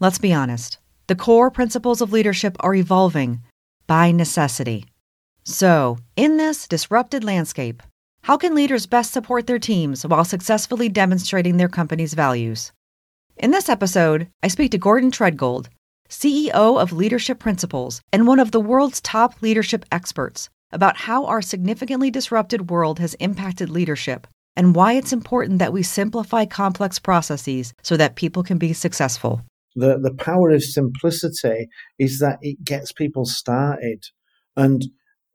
Let's be honest. The core principles of leadership are evolving by necessity. So, in this disrupted landscape, how can leaders best support their teams while successfully demonstrating their company's values? In this episode, I speak to Gordon Tredgold, CEO of Leadership Principles and one of the world's top leadership experts, about how our significantly disrupted world has impacted leadership and why it's important that we simplify complex processes so that people can be successful. The, the power of simplicity is that it gets people started. And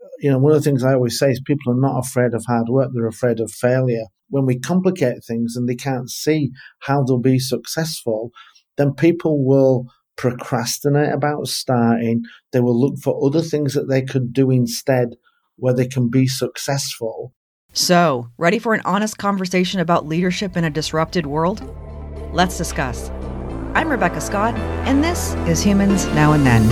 uh, you know, one of the things I always say is people are not afraid of hard work, they're afraid of failure. When we complicate things and they can't see how they'll be successful, then people will procrastinate about starting. They will look for other things that they could do instead where they can be successful. So, ready for an honest conversation about leadership in a disrupted world? Let's discuss. I'm Rebecca Scott, and this is Humans Now and Then.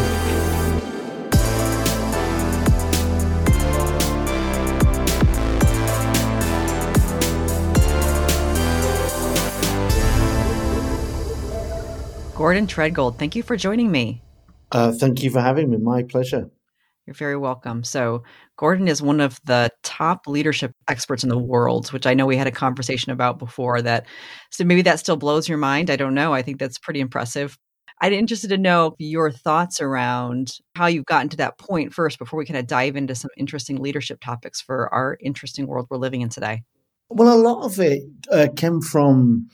Gordon Tredgold, thank you for joining me. Uh, thank you for having me. My pleasure. You're very welcome. So, Gordon is one of the top leadership experts in the world, which I know we had a conversation about before. That so maybe that still blows your mind. I don't know. I think that's pretty impressive. I'd interested to know your thoughts around how you've gotten to that point first before we kind of dive into some interesting leadership topics for our interesting world we're living in today. Well, a lot of it uh, came from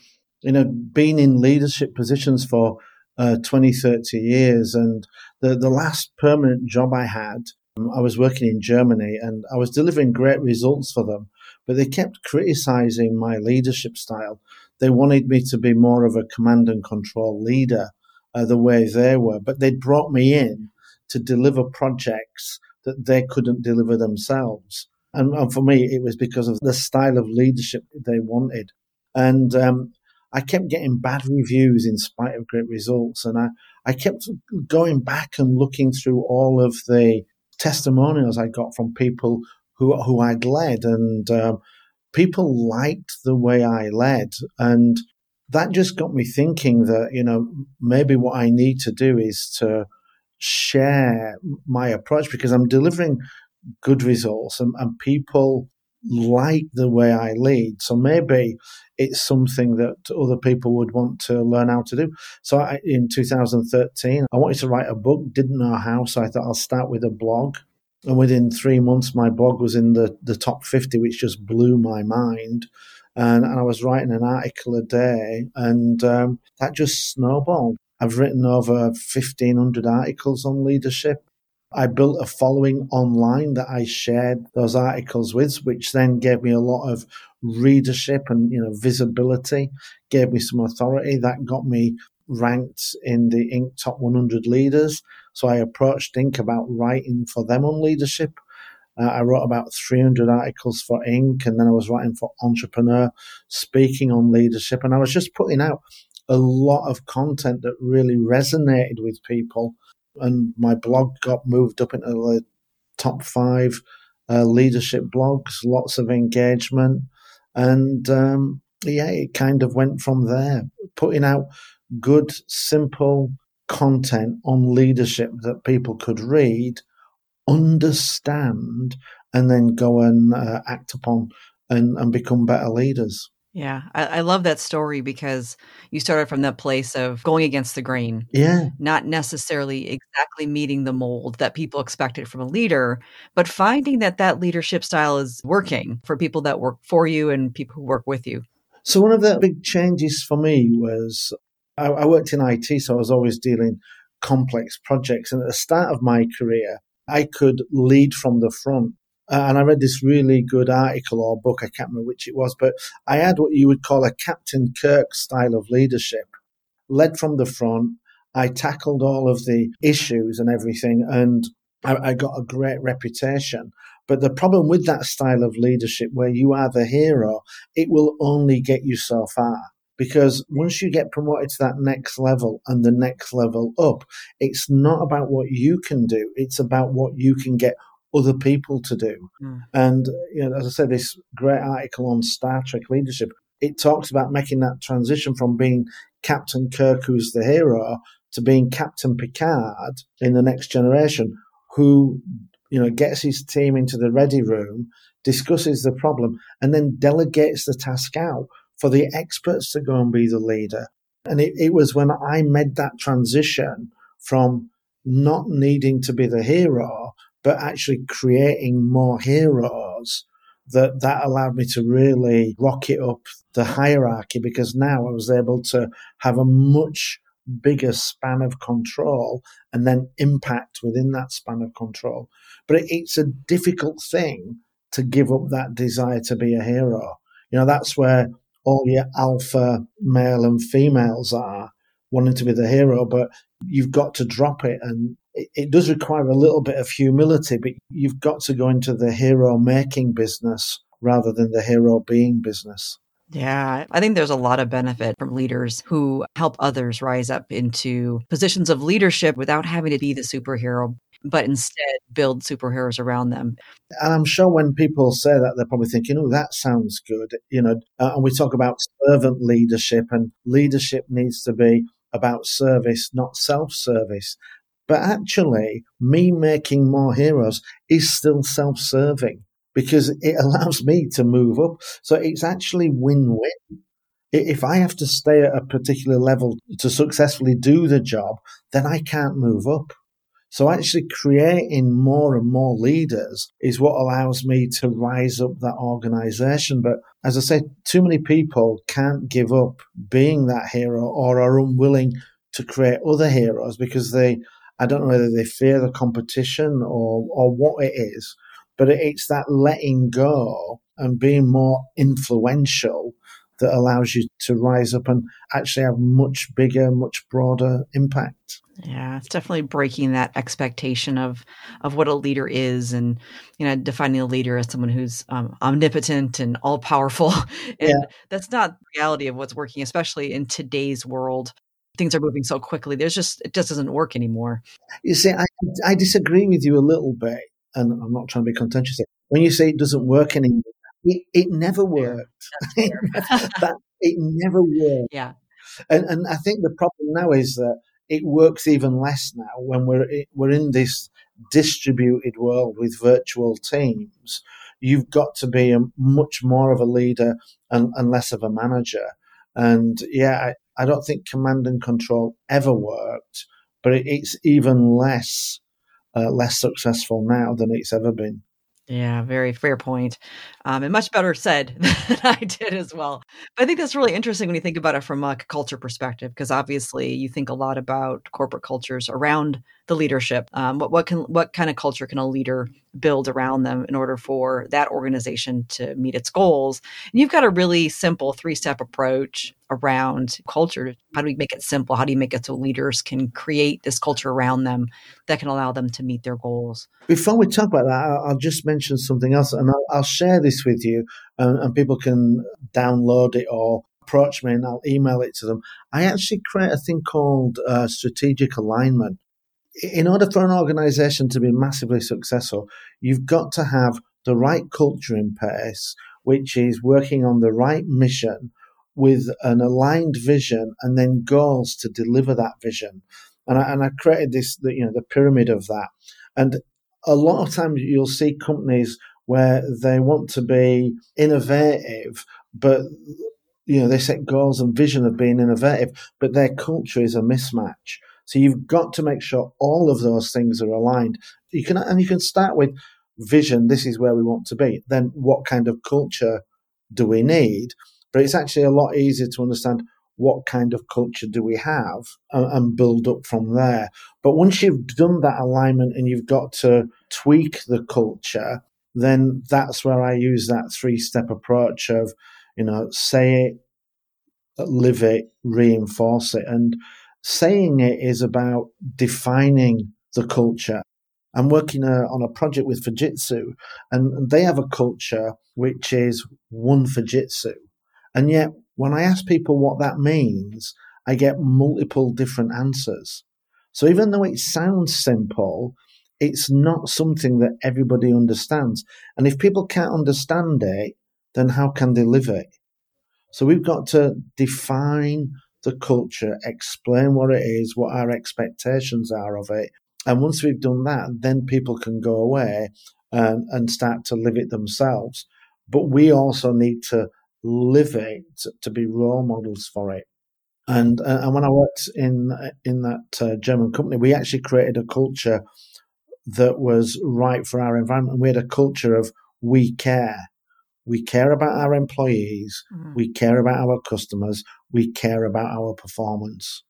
you know, been in leadership positions for uh, 20, 30 years. And the, the last permanent job I had, um, I was working in Germany and I was delivering great results for them, but they kept criticizing my leadership style. They wanted me to be more of a command and control leader uh, the way they were, but they brought me in to deliver projects that they couldn't deliver themselves. And, and for me, it was because of the style of leadership they wanted. And um, I kept getting bad reviews in spite of great results. And I, I kept going back and looking through all of the testimonials I got from people who, who I'd led. And um, people liked the way I led. And that just got me thinking that, you know, maybe what I need to do is to share my approach because I'm delivering good results and, and people like the way I lead. So maybe it's something that other people would want to learn how to do. So I, in 2013, I wanted to write a book, didn't know how, so I thought I'll start with a blog. And within three months, my blog was in the, the top 50, which just blew my mind. And, and I was writing an article a day, and um, that just snowballed. I've written over 1,500 articles on leadership. I built a following online that I shared those articles with, which then gave me a lot of readership and you know visibility, gave me some authority. That got me ranked in the Inc. Top 100 Leaders. So I approached Inc. about writing for them on leadership. Uh, I wrote about 300 articles for Inc. and then I was writing for Entrepreneur, speaking on leadership. And I was just putting out a lot of content that really resonated with people and my blog got moved up into the top five uh, leadership blogs, lots of engagement, and um, yeah, it kind of went from there. Putting out good, simple content on leadership that people could read, understand, and then go and uh, act upon and, and become better leaders. Yeah, I, I, love that story because you started from that place of going against the grain. Yeah. Not necessarily exactly meeting the mold that people expected from a leader, but finding that that leadership style is working for people that work for you and people who work with you. So, one of the big changes for me was I, I worked in IT, so I was always dealing complex projects. And at the start of my career, I could lead from the front uh, and I read this really good article or book, I can't remember which it was, but I had what you would call a Captain Kirk style of leadership. Led from the front, I tackled all of the issues and everything, and I, I got a great reputation. But the problem with that style of leadership, where you are the hero, it will only get you so far because once you get promoted to that next level and the next level up, it's not about what you can do, it's about what you can get other people to do. Mm. And you know, as I said, this great article on Star Trek leadership, it talks about making that transition from being Captain Kirk, who's the hero, to being Captain Picard in the next generation, who you know gets his team into the ready room, discusses the problem, and then delegates the task out for the experts to go and be the leader. And it, it was when I made that transition from not needing to be the hero, but actually creating more heroes that that allowed me to really rocket up the hierarchy because now I was able to have a much bigger span of control and then impact within that span of control. But it, it's a difficult thing to give up that desire to be a hero. You know, that's where all your alpha male and females are wanting to be the hero, but you've got to drop it. And it, it does require a little bit of humility, but you've got to go into the hero making business rather than the hero being business. Yeah, I think there's a lot of benefit from leaders who help others rise up into positions of leadership without having to be the superhero, but instead build superheroes around them. And I'm sure when people say that, they're probably thinking, oh, that sounds good. You know, uh, and we talk about servant leadership, and leadership needs to be about service, not self service. But actually, me making more heroes is still self serving because it allows me to move up. So it's actually win win. If I have to stay at a particular level to successfully do the job, then I can't move up. So actually creating more and more leaders is what allows me to rise up that organization. But as I said, too many people can't give up being that hero or are unwilling to create other heroes because they, I don't know whether they fear the competition or, or what it is, but it's that letting go and being more influential that allows you to rise up and actually have much bigger, much broader impact. Yeah, it's definitely breaking that expectation of of what a leader is, and you know, defining a leader as someone who's um, omnipotent and all powerful. and yeah. that's not the reality of what's working, especially in today's world. Things are moving so quickly. There's just it just doesn't work anymore. You see, I I disagree with you a little bit, and I'm not trying to be contentious. When you say it doesn't work anymore, it, it never worked. it never worked. Yeah. And and I think the problem now is that it works even less now when we're we're in this distributed world with virtual teams. You've got to be a, much more of a leader and, and less of a manager. And yeah, I, I, don't think command and control ever worked, but it, it's even less uh, less successful now than it's ever been. Yeah, very fair point. Um, and much better said than I did as well. But I think that's really interesting when you think about it from a culture perspective, because obviously you think a lot about corporate cultures around the leadership. Um, what what can what kind of culture can a leader build around them in order for that organization to meet its goals? And you've got a really simple three step approach around culture. How do we make it simple? How do you make it so leaders can create this culture around them that can allow them to meet their goals? Before we talk about that, I'll just mention something else, and I'll, I'll share this with you, and, and people can download it or approach me and I'll email it to them. I actually create a thing called uh, strategic alignment in order for an organization to be massively successful, you've got to have the right culture in place, which is working on the right mission with an aligned vision and then goals to deliver that vision. And I, and I created this, you know, the pyramid of that. And a lot of times you'll see companies where they want to be innovative, but you know they set goals and vision of being innovative, but their culture is a mismatch. So you've got to make sure all of those things are aligned. You can and you can start with vision. This is where we want to be. Then what kind of culture do we need? But it's actually a lot easier to understand what kind of culture do we have and, and build up from there. But once you've done that alignment and you've got to tweak the culture, then that's where I use that three step approach of, you know, say it, live it, reinforce it. And saying it is about defining the culture. I'm working uh, on a project with Fujitsu, and they have a culture which is one Fujitsu. And yet, when I ask people what that means, I get multiple different answers. So even though it sounds simple, it's not something that everybody understands. And if people can't understand it, then how can they live it? So we've got to define the culture, explain what it is, what our expectations are of it. And once we've done that, then people can go away and, and start to live it themselves. But we also need to live it to be role models for it. And uh, and when I worked in in that uh, German company, we actually created a culture that was right for our environment. We had a culture of we care. We care about our employees. Mm-hmm. We care about our customers. We care about our performance.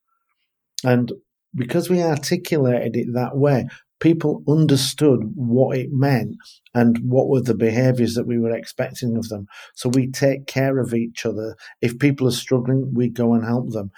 And because we articulated it that way, people understood what it meant and what were the behaviors that we were expecting of them. So we take care of each other. If people are struggling, we go and help them.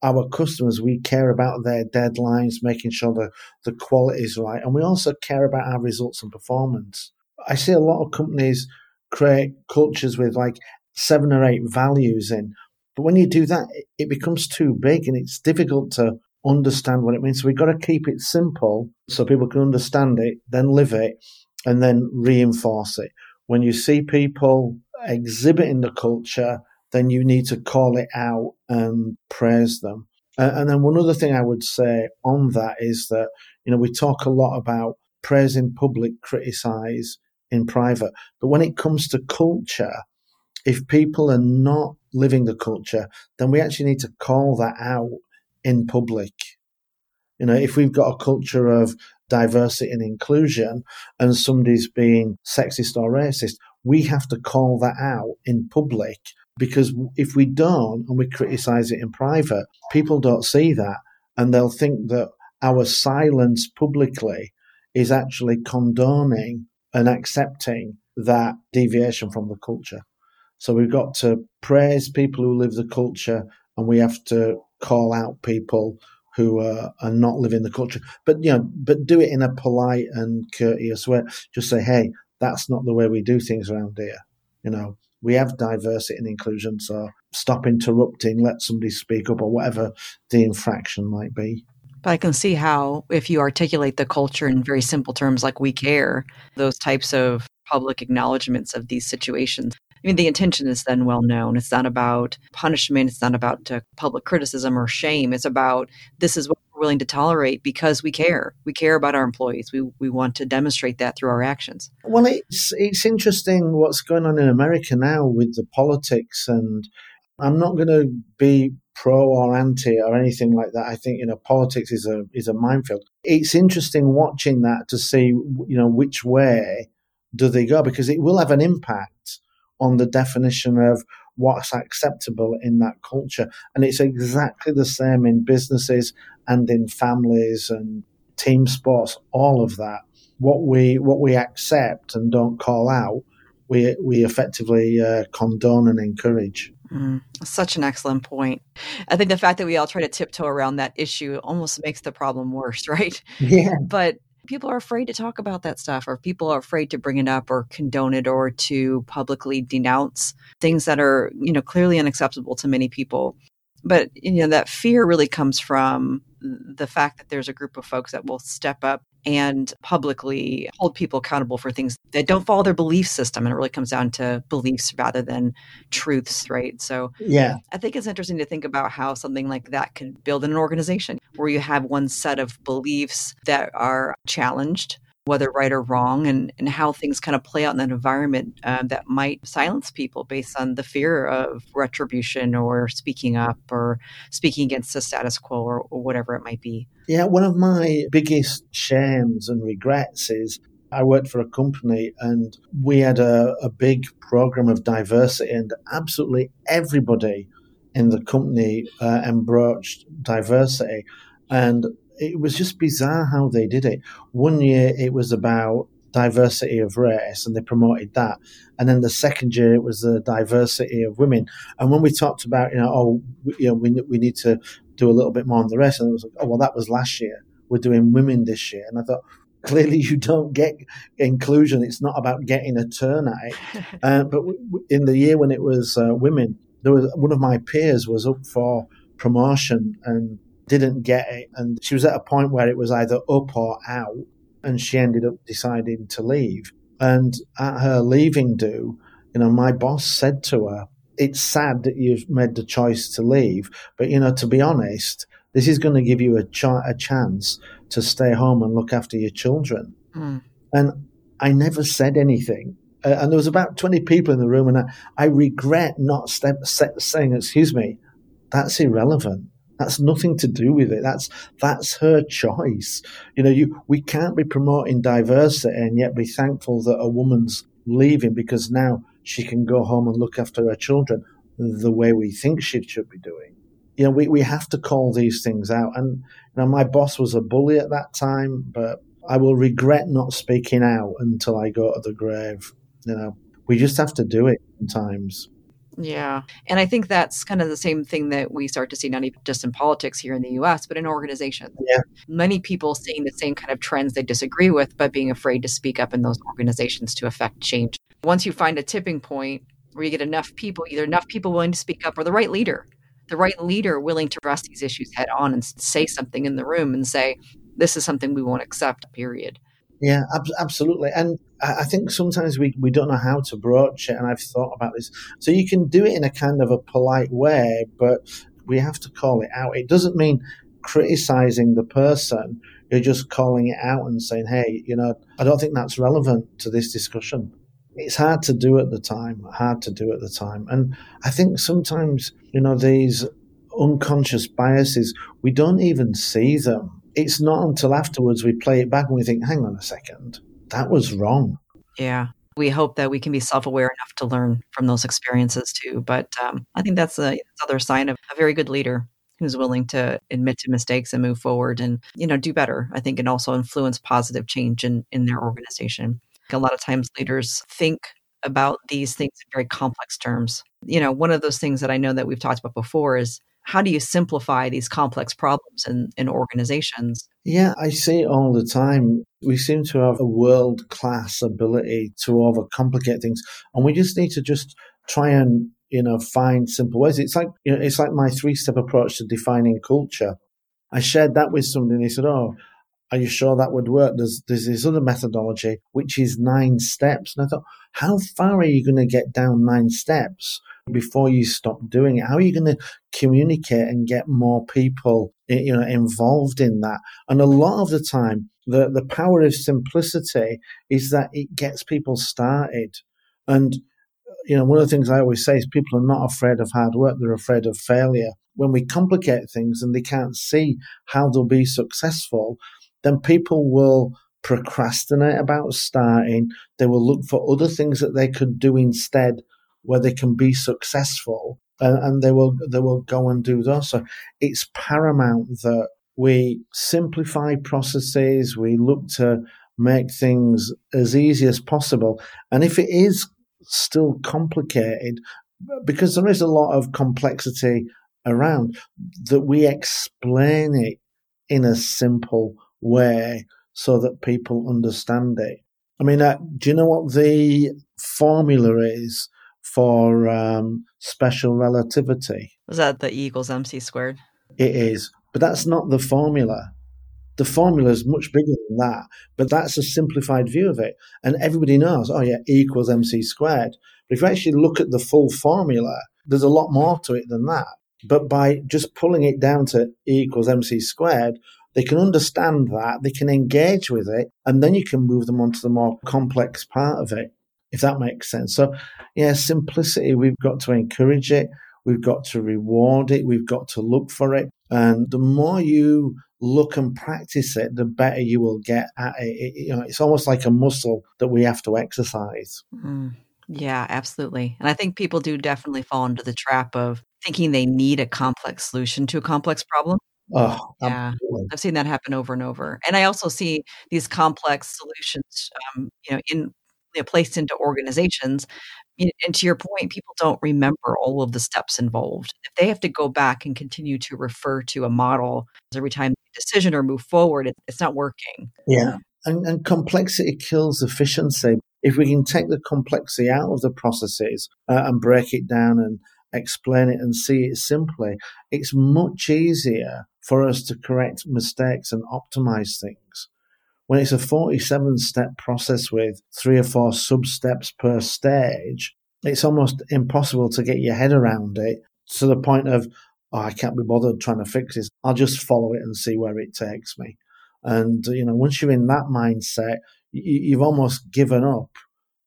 Our customers, we care about their deadlines, making sure the, the quality is right. And we also care about our results and performance. I see a lot of companies create cultures with like seven or eight values in. But when you do that, it becomes too big and it's difficult to understand what it means. So we've got to keep it simple so people can understand it, then live it, and then reinforce it. When you see people exhibiting the culture, then you need to call it out and praise them. and then one other thing I would say on that is that, you know, we talk a lot about praise in public, criticize in private. But when it comes to culture, if people are not living the culture, then we actually need to call that out in public. You know, if we've got a culture of diversity and inclusion and somebody's being sexist or racist, we have to call that out in public because if we don't and we criticize it in private, people don't see that and they'll think that our silence publicly is actually condoning and accepting that deviation from the culture. So we've got to praise people who live the culture and we have to call out people who uh, are not living the culture. But you know, but do it in a polite and courteous way. Just say, hey, that's not the way we do things around here. You know, we have diversity and inclusion, so stop interrupting, let somebody speak up, or whatever the infraction might be. But I can see how, if you articulate the culture in very simple terms like we care, those types of public acknowledgments of these situations. I mean, the intention is then well known. It's not about punishment, it's not about uh, public criticism or shame. It's about this is what we're willing to tolerate because we care. We care about our employees. We, we want to demonstrate that through our actions. Well, it's, it's interesting what's going on in America now with the politics and I'm not going to be pro or anti or anything like that. I think you know politics is a is a minefield. It's interesting watching that to see you know which way do they go because it will have an impact on the definition of what's acceptable in that culture, and it's exactly the same in businesses and in families and team sports. All of that, what we what we accept and don't call out, we we effectively uh, condone and encourage. Mm, such an excellent point. I think the fact that we all try to tiptoe around that issue almost makes the problem worse, right? Yeah. But people are afraid to talk about that stuff, or people are afraid to bring it up or condone it or to publicly denounce things that are, you know, clearly unacceptable to many people. But, you know, that fear really comes from the fact that there's a group of folks that will step up and publicly hold people accountable for things that don't follow their belief system. And it really comes down to beliefs rather than truths, right? So, yeah, I think it's interesting to think about how something like that can build in an organization where you have one set of beliefs that are challenged whether right or wrong, and, and how things kind of play out in that environment uh, that might silence people based on the fear of retribution or speaking up or speaking against the status quo or, or whatever it might be. Yeah, one of my biggest shames and regrets is I worked for a company and we had a, a big program of diversity, and absolutely everybody in the company uh, embraced diversity. And it was just bizarre how they did it. One year it was about diversity of race and they promoted that. And then the second year it was the diversity of women. And when we talked about, you know, oh, you know, we, we need to do a little bit more on the race, and it was like, oh, well, that was last year. We're doing women this year. And I thought, clearly you don't get inclusion. It's not about getting a turn at it. uh, but in the year when it was uh, women, there was one of my peers was up for promotion and didn't get it. And she was at a point where it was either up or out. And she ended up deciding to leave. And at her leaving do, you know, my boss said to her, it's sad that you've made the choice to leave, but you know, to be honest, this is going to give you a, ch- a chance to stay home and look after your children. Mm. And I never said anything. Uh, and there was about 20 people in the room, and I, I regret not step, set, saying, excuse me, that's irrelevant. That's nothing to do with it. That's that's her choice. You know, you we can't be promoting diversity and yet be thankful that a woman's leaving because now she can go home and look after her children the way we think she should be doing you know, we, we have to call these things out. And, you know, my boss was a bully at that time, but I will regret not speaking out until I go to the grave. You know, we just have to do it sometimes. Yeah. And I think that's kind of the same thing that we start to see not even just in politics here in the US, but in organizations. Yeah. Many people seeing the same kind of trends they disagree with, but being afraid to speak up in those organizations to affect change. Once you find a tipping point where you get enough people, either enough people willing to speak up or the right leader the right leader willing to address these issues head on and say something in the room and say, this is something we won't accept, period. Yeah, ab- absolutely. And I think sometimes we, we don't know how to broach it. And I've thought about this. So you can do it in a kind of a polite way, but we have to call it out. It doesn't mean criticizing the person. You're just calling it out and saying, hey, you know, I don't think that's relevant to this discussion it's hard to do at the time, hard to do at the time. And I think sometimes, you know, these unconscious biases, we don't even see them. It's not until afterwards we play it back and we think, hang on a second, that was wrong. Yeah. We hope that we can be self aware enough to learn from those experiences too. But um, I think that's another sign of a very good leader who's willing to admit to mistakes and move forward and you know do better i think and also influence positive change in in their organization a lot of times leaders think about these things in very complex terms. You know, one of those things that I know that we've talked about before is how do you simplify these complex problems in, in organizations? Yeah, I see it all the time. We seem to have a world class ability to overcomplicate things, and we just need to just try and you know find simple ways. It's like you know, it's like my three step approach to defining culture. I shared that with somebody, and they said, "Oh, are you sure that would work? There's there's this other methodology which is nine steps, and I thought, how far are you going to get down nine steps before you stop doing it? How are you going to communicate and get more people, you know, involved in that? And a lot of the time, the the power of simplicity is that it gets people started, and you know, one of the things I always say is people are not afraid of hard work; they're afraid of failure. When we complicate things and they can't see how they'll be successful, then people will procrastinate about starting. They will look for other things that they could do instead where they can be successful. Uh, and they will they will go and do those. So it's paramount that we simplify processes. We look to make things as easy as possible. And if it is still complicated, because there is a lot of complexity around, that we explain it in a simple way so that people understand it. I mean, uh, do you know what the formula is for um, special relativity? Was that the E equals MC squared? It is, but that's not the formula. The formula is much bigger than that, but that's a simplified view of it. And everybody knows, oh yeah, E equals MC squared. But if you actually look at the full formula, there's a lot more to it than that. But by just pulling it down to E equals MC squared, they can understand that, they can engage with it, and then you can move them on to the more complex part of it, if that makes sense. So, yeah, simplicity, we've got to encourage it, we've got to reward it, we've got to look for it. And the more you look and practice it, the better you will get at it. it you know, it's almost like a muscle that we have to exercise. Mm. Yeah, absolutely. And I think people do definitely fall into the trap of thinking they need a complex solution to a complex problem. Oh, yeah. I've seen that happen over and over. And I also see these complex solutions, um, you know, in you know, placed into organizations. And to your point, people don't remember all of the steps involved. If they have to go back and continue to refer to a model every time they decision or move forward, it, it's not working. Yeah. And, and complexity kills efficiency. If we can take the complexity out of the processes uh, and break it down and explain it and see it simply, it's much easier for us to correct mistakes and optimize things. When it's a 47 step process with three or four sub steps per stage, it's almost impossible to get your head around it to the point of, oh, I can't be bothered trying to fix this. I'll just follow it and see where it takes me. And, you know, once you're in that mindset, you've almost given up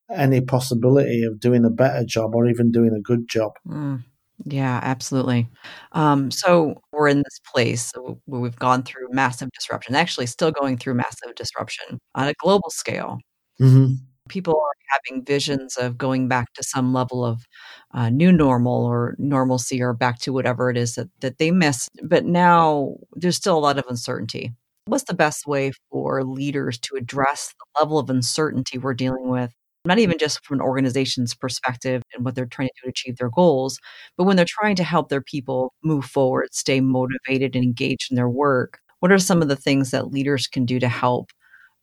any possibility of doing a better job or even doing a good job. Mm. Yeah, absolutely. Um, so we're in this place where we've gone through massive disruption, actually, still going through massive disruption on a global scale. Mm-hmm. People are having visions of going back to some level of uh, new normal or normalcy or back to whatever it is that, that they miss. But now there's still a lot of uncertainty. What's the best way for leaders to address the level of uncertainty we're dealing with not even just from an organization's perspective and what they're trying to do to achieve their goals, but when they're trying to help their people move forward, stay motivated and engaged in their work. What are some of the things that leaders can do to help,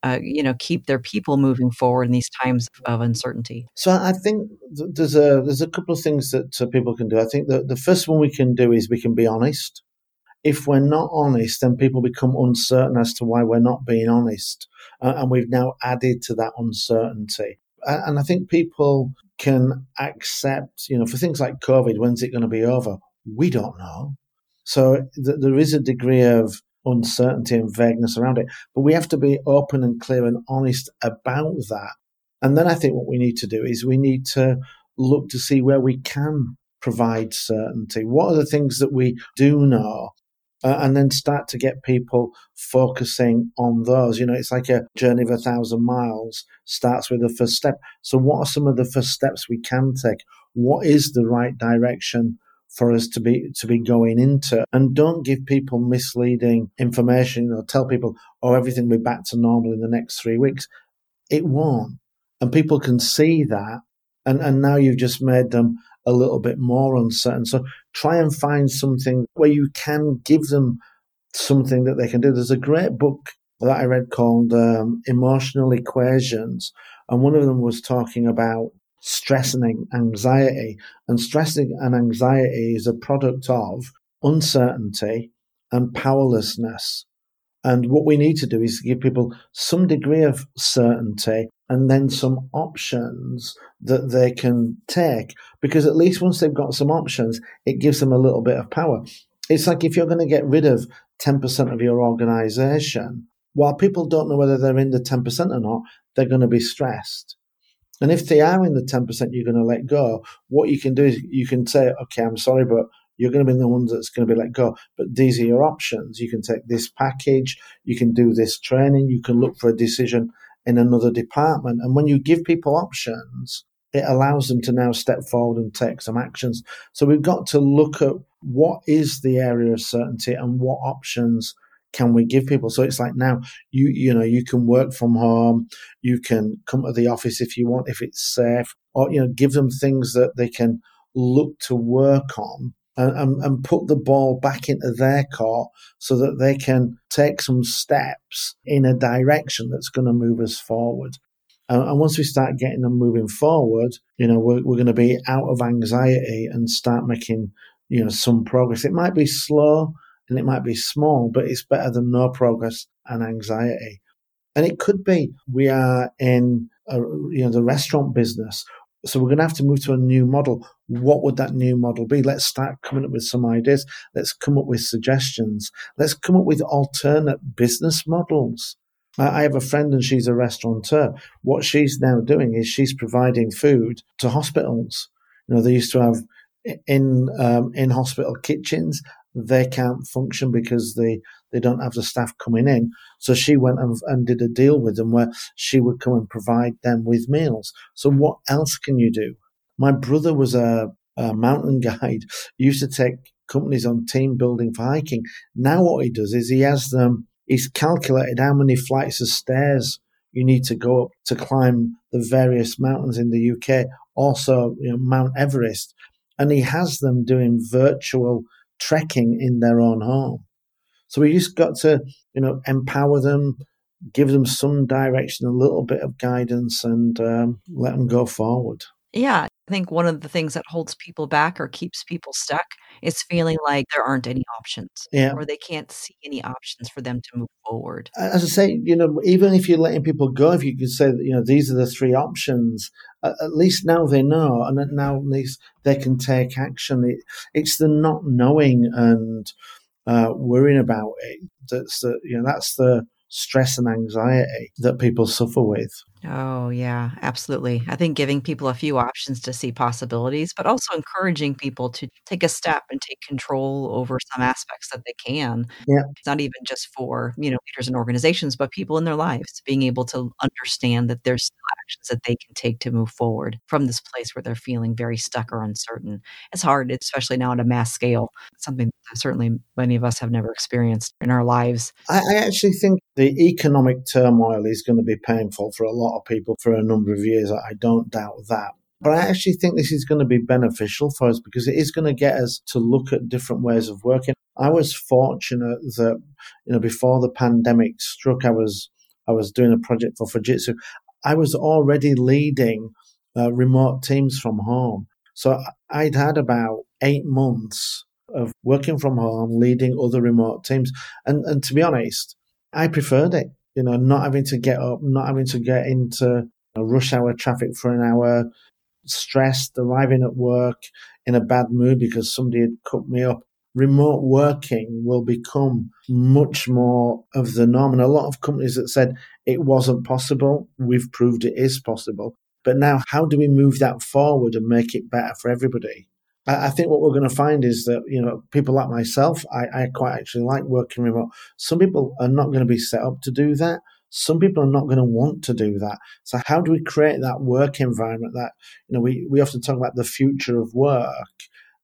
uh, you know, keep their people moving forward in these times of uncertainty? So I think there's a there's a couple of things that uh, people can do. I think that the first one we can do is we can be honest. If we're not honest, then people become uncertain as to why we're not being honest, uh, and we've now added to that uncertainty and I think people can accept, you know, for things like COVID, when's it going to be over? We don't know. So th- there is a degree of uncertainty and vagueness around it, but we have to be open and clear and honest about that. And then I think what we need to do is we need to look to see where we can provide certainty. What are the things that we do know uh, and then start to get people focusing on those. You know, it's like a journey of a thousand miles starts with the first step. So, what are some of the first steps we can take? What is the right direction? For us to be to be going into, and don't give people misleading information. or tell people, "Oh, everything will be back to normal in the next three weeks." It won't, and people can see that, and and now you've just made them a little bit more uncertain. So try and find something where you can give them something that they can do. There's a great book that I read called um, Emotional Equations, and one of them was talking about stress and anxiety. And stress and anxiety is a product of uncertainty and powerlessness. And what we need to do is give people some degree of certainty and then some options that they can take. Because at least once they've got some options, it gives them a little bit of power. It's like if you're going to get rid of 10% of your organization, while people don't know whether they're in the 10% or not, they're going to be stressed. And if they are in the 10% you're going to let go, what you can do is you can say, okay, I'm sorry, but you're going to be the ones that's going to be let go. But these are your options. You can take this package, you can do this training, you can look for a decision in another department. And when you give people options, it allows them to now step forward and take some actions. So we've got to look at what is the area of certainty and what options can we give people so it's like now you you know you can work from home you can come to the office if you want if it's safe or you know give them things that they can look to work on and, and, put the ball back into their court so that they can take some steps in a direction that's going to move us forward. And, and once we start getting them moving forward, you know, we're, we're going to be out of anxiety and start making, you know, some progress. It might be slow and it might be small, but it's better than no progress and anxiety. And it could be we are in, a, you know, the restaurant business so we're going to have to move to a new model. What would that new model be? Let's start coming up with some ideas. Let's come up with suggestions. Let's come up with alternate business models. I have a friend and she's a restaurateur. What she's now doing is she's providing food to hospitals. You know, they used to have in um, in hospital kitchens they can't function because they, they don't have the staff coming in. So she went and, and did a deal with them where she would come and provide them with meals. So what else can you do? My brother was a, a mountain guide. He used to take companies on team building for hiking. Now what he does is he has them, he's calculated how many flights of stairs you need to go up to climb the various mountains in the UK, also you know, Mount Everest. And he has them doing virtual trekking in their own home. So we just got to, you know, empower them, give them some direction, a little bit of guidance, and um, let them go forward. Yeah, I think one of the things that holds people back or keeps people stuck is feeling like there aren't any options Yeah. or they can't see any options for them to move forward. As I say, you know, even if you're letting people go, if you could say that, you know, these are the three options, at, at least now they know, and now at least they can take action. It, it's the not knowing and uh, worrying about it that's the, you know, that's the stress and anxiety that people suffer with. Oh, yeah, absolutely. I think giving people a few options to see possibilities, but also encouraging people to take a step and take control over some aspects that they can. Yeah. It's not even just for, you know, leaders and organizations, but people in their lives, being able to understand that there's still actions that they can take to move forward from this place where they're feeling very stuck or uncertain. It's hard, especially now at a mass scale, something that certainly many of us have never experienced in our lives. I, I actually think the economic turmoil is going to be painful for a lot of people for a number of years. I don't doubt that. But I actually think this is going to be beneficial for us because it is going to get us to look at different ways of working. I was fortunate that, you know, before the pandemic struck, I was I was doing a project for Fujitsu. I was already leading uh, remote teams from home. So I'd had about eight months of working from home, leading other remote teams. And, and to be honest, I preferred it. You know, not having to get up, not having to get into rush hour traffic for an hour, stressed, arriving at work in a bad mood because somebody had cut me up. Remote working will become much more of the norm. And a lot of companies that said it wasn't possible, we've proved it is possible. But now, how do we move that forward and make it better for everybody? I think what we're going to find is that you know people like myself, I, I, quite actually like working remote. Some people are not going to be set up to do that. Some people are not going to want to do that. So how do we create that work environment that you know we we often talk about the future of work,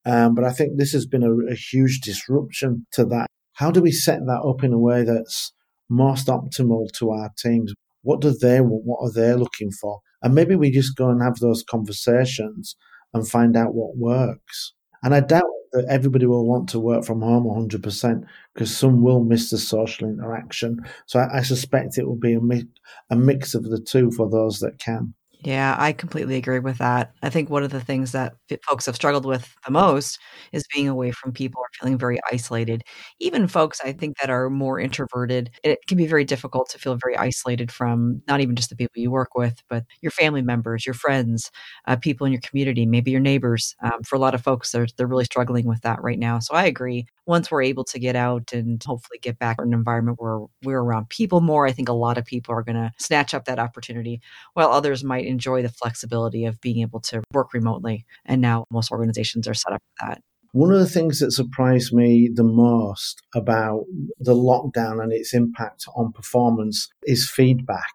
um, but I think this has been a, a huge disruption to that. How do we set that up in a way that's most optimal to our teams? What do they want? What are they looking for? And maybe we just go and have those conversations and find out what works. And I doubt that everybody will want to work from home 100% because some will miss the social interaction. So I, I suspect it will be a, mi- a mix of the two for those that can. Yeah, I completely agree with that. I think one of the things that folks have struggled with the most is being away from people or feeling very isolated. Even folks, I think, that are more introverted, it can be very difficult to feel very isolated from not even just the people you work with, but your family members, your friends, uh, people in your community, maybe your neighbors. Um, for a lot of folks, they're, they're really struggling with that right now. So I agree. Once we're able to get out and hopefully get back in an environment where we're around people more, I think a lot of people are going to snatch up that opportunity, while others might enjoy the flexibility of being able to work remotely. And now most organizations are set up for that. One of the things that surprised me the most about the lockdown and its impact on performance is feedback.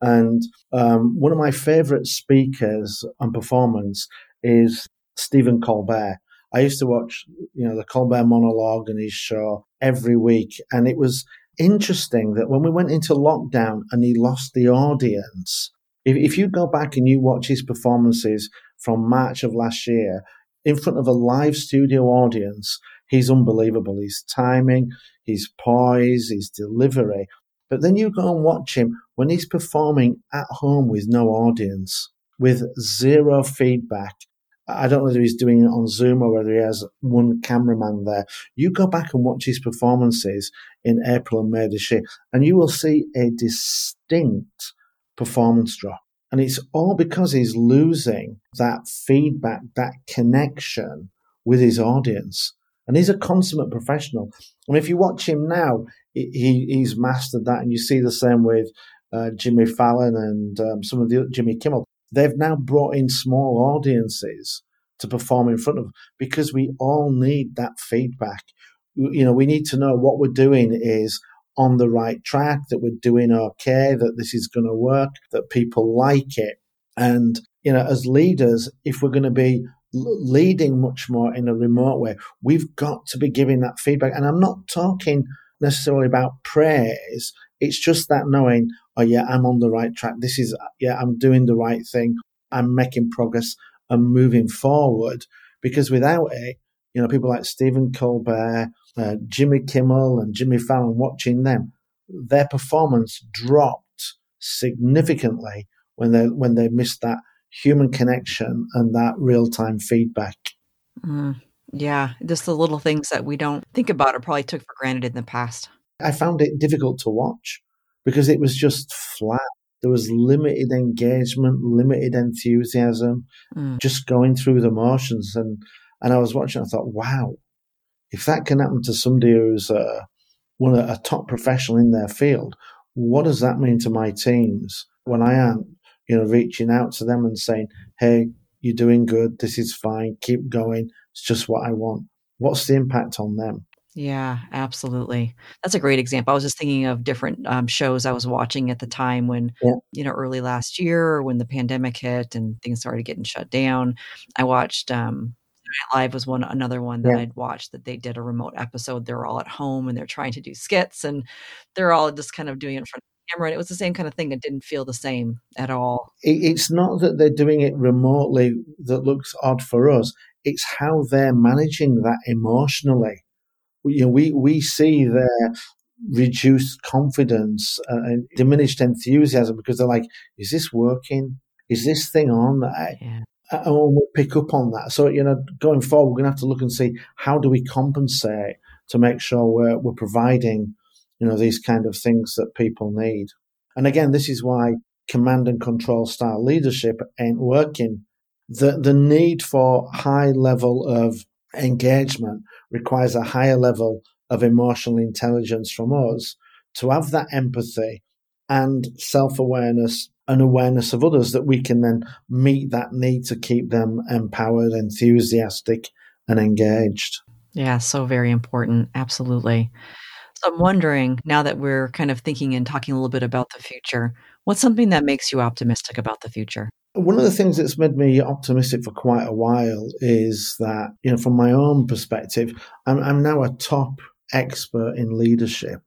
And um, one of my favorite speakers on performance is Stephen Colbert. I used to watch, you know, the Colbert monologue and his show every week. And it was interesting that when we went into lockdown and he lost the audience, if, if you go back and you watch his performances from March of last year in front of a live studio audience, he's unbelievable. His timing, his poise, his delivery. But then you go and watch him when he's performing at home with no audience, with zero feedback. I don't know whether he's doing it on Zoom or whether he has one cameraman there. You go back and watch his performances in April and May this year, and you will see a distinct performance drop. And it's all because he's losing that feedback, that connection with his audience. And he's a consummate professional. And if you watch him now, he, he's mastered that. And you see the same with uh, Jimmy Fallon and um, some of the Jimmy Kimmel. They've now brought in small audiences to perform in front of because we all need that feedback. You know, we need to know what we're doing is on the right track, that we're doing okay, that this is going to work, that people like it. And, you know, as leaders, if we're going to be leading much more in a remote way, we've got to be giving that feedback. And I'm not talking necessarily about praise. It's just that knowing, oh yeah, I'm on the right track. This is, yeah, I'm doing the right thing. I'm making progress and moving forward. Because without it, you know, people like Stephen Colbert, uh, Jimmy Kimmel and Jimmy Fallon, watching them, their performance dropped significantly when they when they missed that human connection and that real time feedback. Mm, yeah, just the little things that we don't think about or probably took for granted in the past. I found it difficult to watch because it was just flat. There was limited engagement, limited enthusiasm, mm. just going through the motions. And, and I was watching, I thought, wow, if that can happen to somebody who's uh, one a top professional in their field, what does that mean to my teams when I am, you know, reaching out to them and saying, hey, you're doing good, this is fine, keep going, it's just what I want. What's the impact on them? Yeah, absolutely. That's a great example. I was just thinking of different um, shows I was watching at the time when, yeah. you know, early last year when the pandemic hit and things started getting shut down. I watched um, Live was one another one that yeah. I'd watched that they did a remote episode. They're all at home and they're trying to do skits and they're all just kind of doing it in front of the camera. And it was the same kind of thing. It didn't feel the same at all. It's not that they're doing it remotely that looks odd for us. It's how they're managing that emotionally you know, we, we see their reduced confidence uh, and diminished enthusiasm because they're like, is this working? Is this thing on? Yeah. And we'll pick up on that. So, you know, going forward, we're going to have to look and see how do we compensate to make sure we're, we're providing, you know, these kind of things that people need. And again, this is why command and control style leadership ain't working. The, the need for high level of engagement requires a higher level of emotional intelligence from us to have that empathy and self awareness and awareness of others that we can then meet that need to keep them empowered, enthusiastic, and engaged. Yeah, so very important. Absolutely. So I'm wondering now that we're kind of thinking and talking a little bit about the future, what's something that makes you optimistic about the future? One of the things that's made me optimistic for quite a while is that, you know, from my own perspective, I'm, I'm now a top expert in leadership.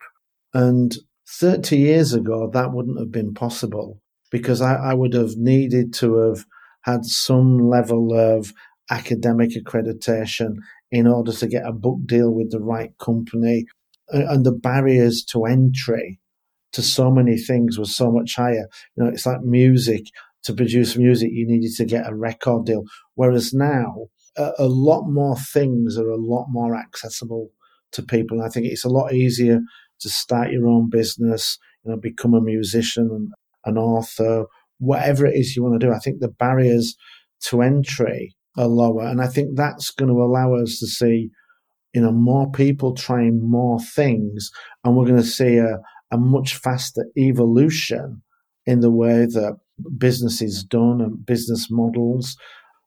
And 30 years ago, that wouldn't have been possible because I, I would have needed to have had some level of academic accreditation in order to get a book deal with the right company. And the barriers to entry to so many things was so much higher. You know, it's like music to produce music, you needed to get a record deal. Whereas now, a, a lot more things are a lot more accessible to people. And I think it's a lot easier to start your own business, you know, become a musician, an author, whatever it is you want to do. I think the barriers to entry are lower. And I think that's going to allow us to see, you know, more people trying more things. And we're going to see a, a much faster evolution in the way that business is done and business models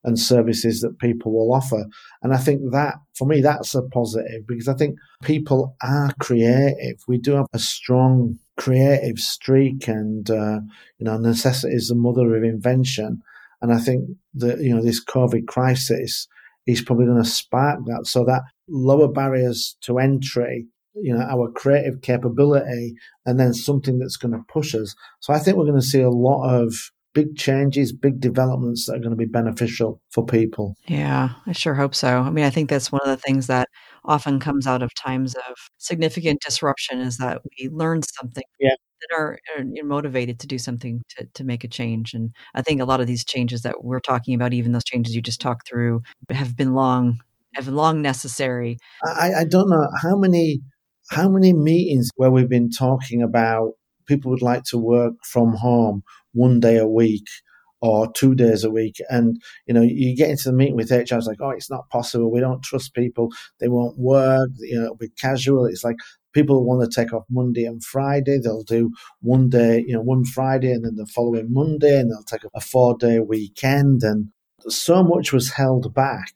and services that people will offer. And I think that, for me, that's a positive because I think people are creative. We do have a strong creative streak, and uh, you know, necessity is the mother of invention. And I think that you know this COVID crisis is probably going to spark that, so that lower barriers to entry you know our creative capability and then something that's going to push us so i think we're going to see a lot of big changes big developments that are going to be beneficial for people yeah i sure hope so i mean i think that's one of the things that often comes out of times of significant disruption is that we learn something yeah that are, are motivated to do something to, to make a change. And I think a lot of these changes that we're talking about, even those changes you just talked through, have been long, have been long necessary. I, I don't know how many how many meetings where we've been talking about people would like to work from home one day a week or two days a week. And, you know, you get into the meeting with HR, it's like, oh, it's not possible. We don't trust people. They won't work. You know, it'll be casual. It's like people want to take off Monday and Friday. They'll do one day, you know, one Friday and then the following Monday and they'll take a four day weekend. And so much was held back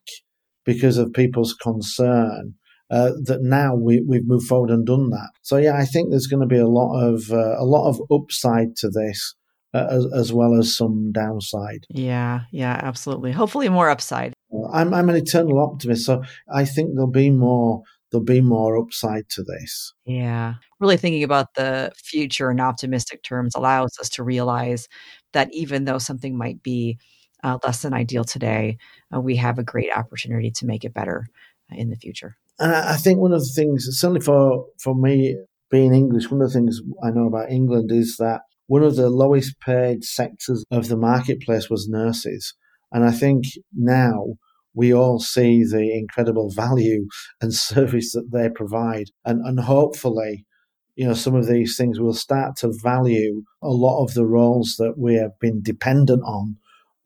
because of people's concern uh, that now we, we've moved forward and done that. So yeah, I think there's going to be a lot of uh, a lot of upside to this. Uh, as, as, well as some downside. Yeah, yeah, absolutely. Hopefully, more upside. I'm I'm an eternal optimist, so I think there'll be more there'll be more upside to this. Yeah, really thinking about the future in optimistic terms allows us to realize that even though something might be uh, less than ideal today, uh, we have a great opportunity to make it better in the future. And I think one of the things, certainly for, for me being English, one of the things I know about England is that one of the lowest paid sectors of the marketplace was nurses. And I think now we all see the incredible value and service that they provide. And, and hopefully, you know, some of these things will start to value a lot of the roles that we have been dependent on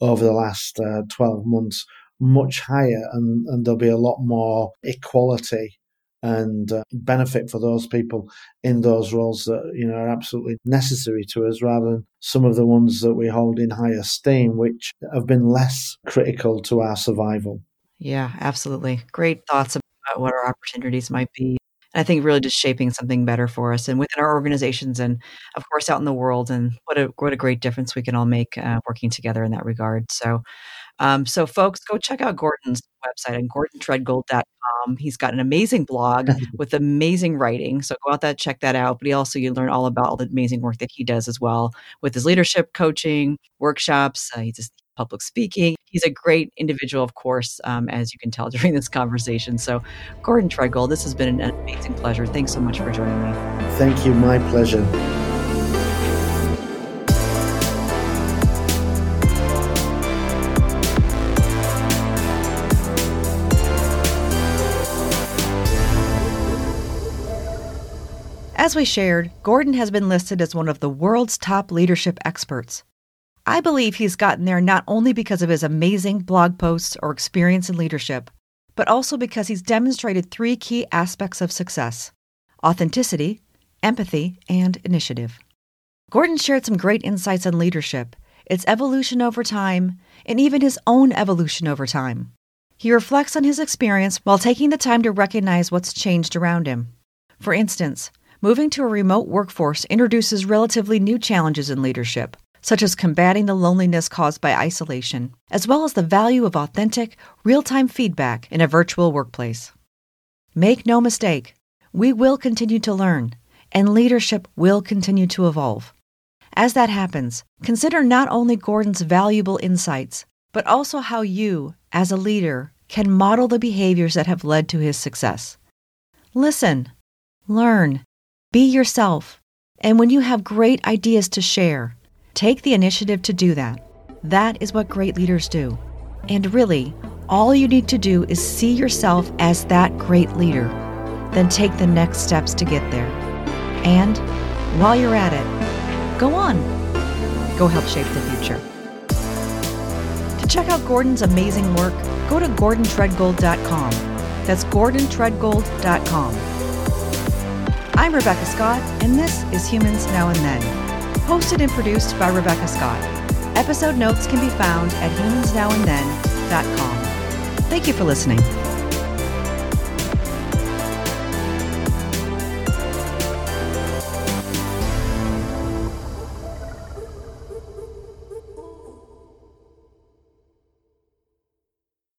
over the last uh, 12 months much higher and, and there'll be a lot more equality and uh, benefit for those people in those roles that you know are absolutely necessary to us rather than some of the ones that we hold in high esteem which have been less critical to our survival. Yeah absolutely. Great thoughts about what our opportunities might be. I think really just shaping something better for us and within our organizations and of course out in the world and what a what a great difference we can all make uh, working together in that regard. So um, so folks go check out Gordon's website and gordontredgold.com. He's got an amazing blog with amazing writing. So go out there, check that out. But he also, you learn all about all the amazing work that he does as well with his leadership coaching, workshops. Uh, he's public speaking. He's a great individual, of course, um, as you can tell during this conversation. So, Gordon Tredgold, this has been an amazing pleasure. Thanks so much for joining me. Thank you. My pleasure. As we shared, Gordon has been listed as one of the world's top leadership experts. I believe he's gotten there not only because of his amazing blog posts or experience in leadership, but also because he's demonstrated three key aspects of success authenticity, empathy, and initiative. Gordon shared some great insights on leadership, its evolution over time, and even his own evolution over time. He reflects on his experience while taking the time to recognize what's changed around him. For instance, moving to a remote workforce introduces relatively new challenges in leadership, such as combating the loneliness caused by isolation, as well as the value of authentic, real time feedback in a virtual workplace. Make no mistake, we will continue to learn, and leadership will continue to evolve. As that happens, consider not only Gordon's valuable insights, but also how you, as a leader, can model the behaviors that have led to his success. Listen, learn, be yourself, and when you have great ideas to share, Take the initiative to do that. That is what great leaders do. And really, all you need to do is see yourself as that great leader. Then take the next steps to get there. And while you're at it, go on. Go help shape the future. To check out Gordon's amazing work, go to gordontredgold.com. That's gordontredgold.com. I'm Rebecca Scott, and this is Humans Now and Then hosted and produced by Rebecca Scott. Episode notes can be found at humansnowandthen.com. Thank you for listening.